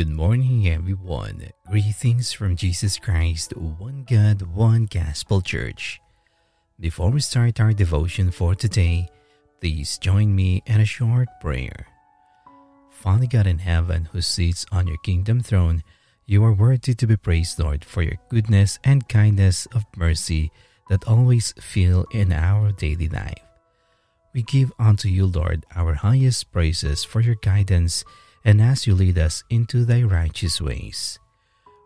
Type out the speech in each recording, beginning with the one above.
Good morning, everyone. Greetings from Jesus Christ, one God, one gospel church. Before we start our devotion for today, please join me in a short prayer. Father God in heaven, who sits on your kingdom throne, you are worthy to be praised, Lord, for your goodness and kindness of mercy that always fill in our daily life. We give unto you, Lord, our highest praises for your guidance and as you lead us into thy righteous ways.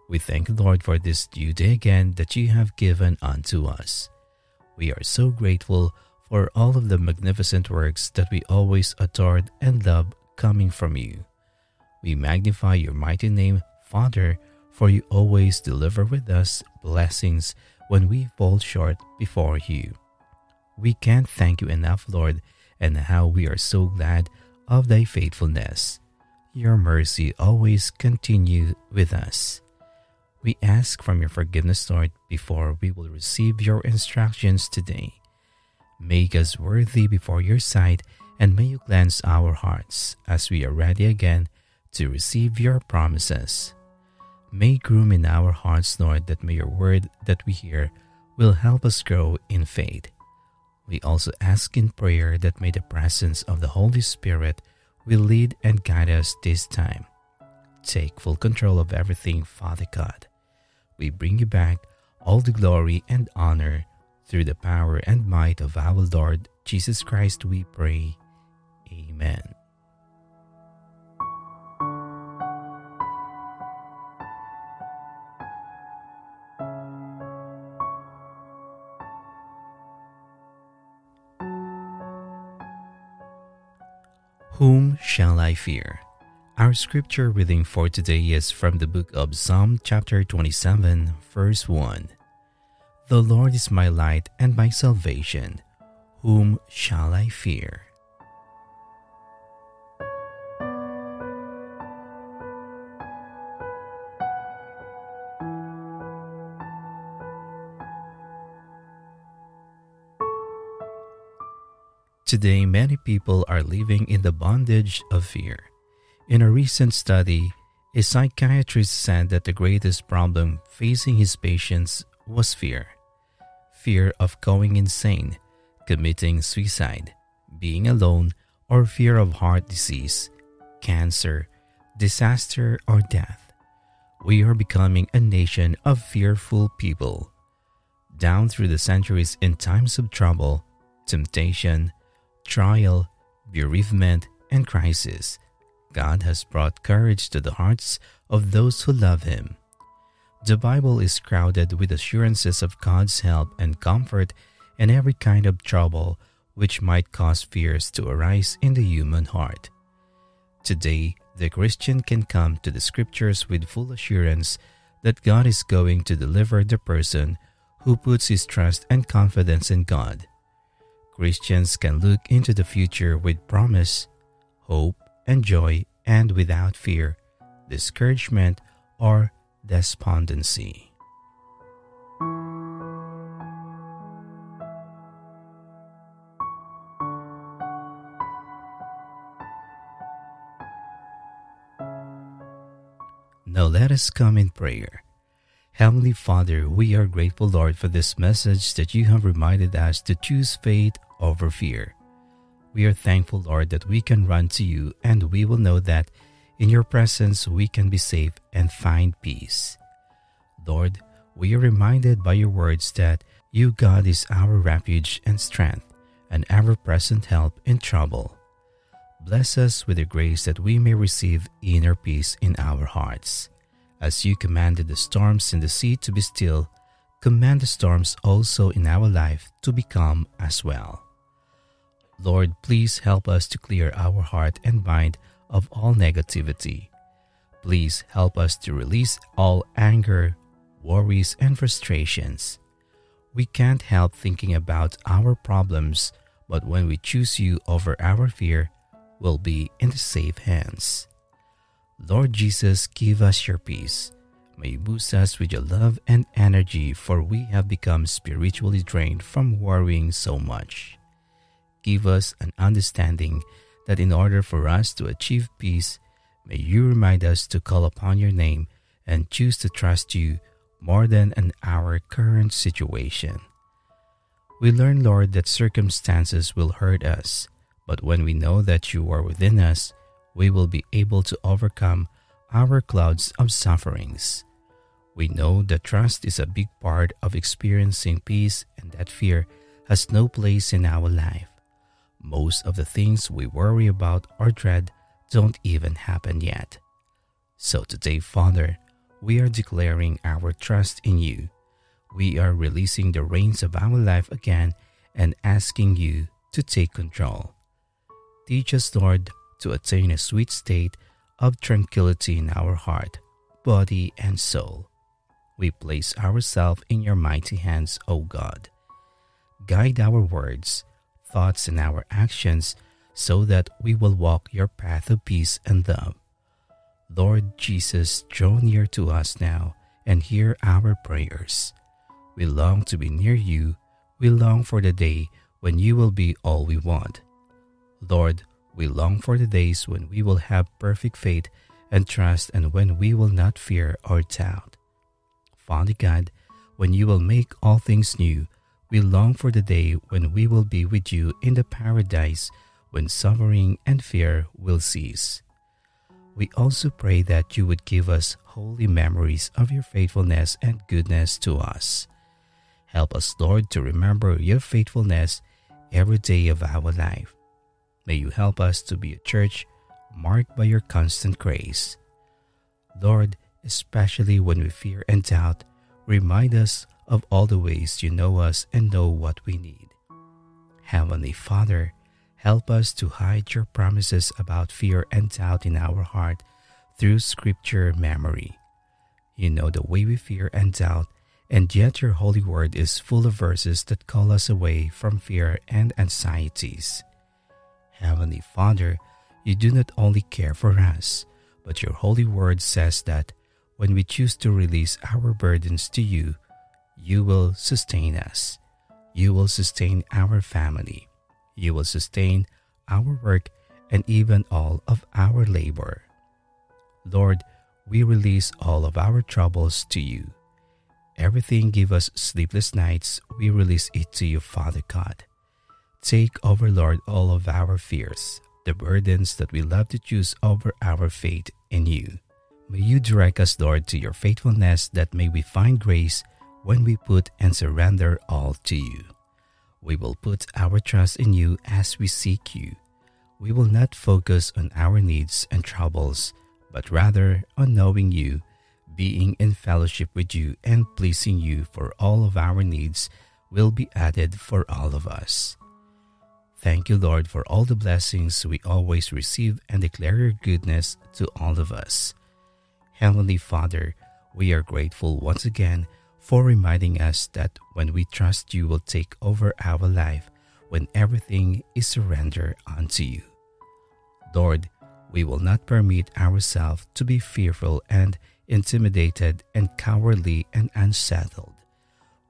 We thank Lord for this new day again that you have given unto us. We are so grateful for all of the magnificent works that we always adored and love coming from you. We magnify your mighty name, Father, for you always deliver with us blessings when we fall short before you. We can't thank you enough, Lord, and how we are so glad of thy faithfulness your mercy always continue with us. We ask from your forgiveness, Lord, before we will receive your instructions today. Make us worthy before your sight, and may you cleanse our hearts as we are ready again to receive your promises. Make room in our hearts, Lord, that may your word that we hear will help us grow in faith. We also ask in prayer that may the presence of the Holy Spirit will lead and guide us this time. Take full control of everything, Father God. We bring you back all the glory and honor through the power and might of our Lord Jesus Christ, we pray. Amen. I fear? Our scripture reading for today is from the book of Psalm chapter 27, verse 1. The Lord is my light and my salvation. Whom shall I fear? Today, many people are living in the bondage of fear. In a recent study, a psychiatrist said that the greatest problem facing his patients was fear fear of going insane, committing suicide, being alone, or fear of heart disease, cancer, disaster, or death. We are becoming a nation of fearful people. Down through the centuries, in times of trouble, temptation, trial, bereavement, and crisis, God has brought courage to the hearts of those who love Him. The Bible is crowded with assurances of God's help and comfort in every kind of trouble which might cause fears to arise in the human heart. Today, the Christian can come to the Scriptures with full assurance that God is going to deliver the person who puts his trust and confidence in God. Christians can look into the future with promise, hope, and joy, and without fear, discouragement, or despondency. Now let us come in prayer. Heavenly Father, we are grateful, Lord, for this message that you have reminded us to choose faith over fear. We are thankful, Lord, that we can run to you and we will know that in your presence we can be safe and find peace. Lord, we are reminded by your words that you, God, is our refuge and strength and ever present help in trouble. Bless us with the grace that we may receive inner peace in our hearts. As you commanded the storms in the sea to be still, command the storms also in our life to become as well. Lord, please help us to clear our heart and mind of all negativity. Please help us to release all anger, worries, and frustrations. We can't help thinking about our problems, but when we choose you over our fear, we'll be in the safe hands. Lord Jesus, give us your peace. May you boost us with your love and energy, for we have become spiritually drained from worrying so much give us an understanding that in order for us to achieve peace, May you remind us to call upon your name and choose to trust you more than in our current situation. We learn, Lord, that circumstances will hurt us, but when we know that you are within us, we will be able to overcome our clouds of sufferings. We know that trust is a big part of experiencing peace and that fear has no place in our life. Most of the things we worry about or dread don't even happen yet. So today, Father, we are declaring our trust in you. We are releasing the reins of our life again and asking you to take control. Teach us, Lord, to attain a sweet state of tranquility in our heart, body, and soul. We place ourselves in your mighty hands, O God. Guide our words, thoughts, and our actions so that we will walk your path of peace and love. Lord Jesus, draw near to us now and hear our prayers. We long to be near you. We long for the day when you will be all we want. Lord, we long for the days when we will have perfect faith and trust and when we will not fear or doubt. Father God, when you will make all things new, we long for the day when we will be with you in the paradise when suffering and fear will cease. We also pray that you would give us holy memories of your faithfulness and goodness to us. Help us, Lord, to remember your faithfulness every day of our life. May you help us to be a church marked by your constant grace. Lord, especially when we fear and doubt, remind us of all the ways you know us and know what we need. Heavenly Father, help us to hide your promises about fear and doubt in our heart through scripture memory. You know the way we fear and doubt, and yet your holy word is full of verses that call us away from fear and anxieties. Heavenly Father, you do not only care for us, but your holy word says that when we choose to release our burdens to you, you will sustain us. You will sustain our family. You will sustain our work and even all of our labor. Lord, we release all of our troubles to you. Everything give us sleepless nights, we release it to you, Father God. Take over, Lord, all of our fears, the burdens that we love to choose over our faith in you. May you direct us, Lord, to your faithfulness that may we find grace when we put and surrender all to you. We will put our trust in you as we seek you. We will not focus on our needs and troubles, but rather on knowing you, being in fellowship with you, and pleasing you for all of our needs will be added for all of us. Thank you, Lord, for all the blessings we always receive and declare your goodness to all of us. Heavenly Father, we are grateful once again for reminding us that when we trust you will take over our life when everything is surrendered unto you. Lord, we will not permit ourselves to be fearful and intimidated and cowardly and unsettled.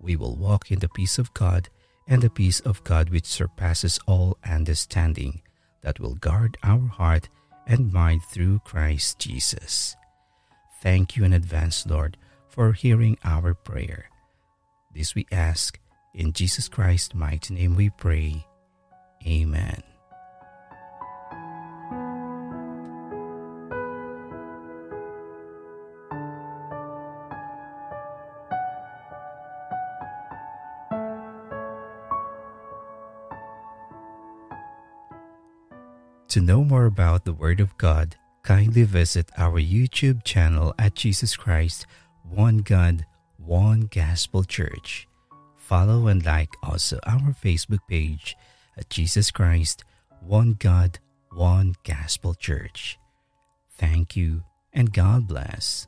We will walk in the peace of God and the peace of God which surpasses all understanding, that will guard our heart and mind through Christ Jesus. Thank you in advance, Lord, for hearing our prayer. This we ask in Jesus Christ's mighty name we pray. Amen. To know more about the Word of God, kindly visit our YouTube channel at Jesus Christ, One God, One Gospel Church. Follow and like also our Facebook page at Jesus Christ, One God, One Gospel Church. Thank you and God bless.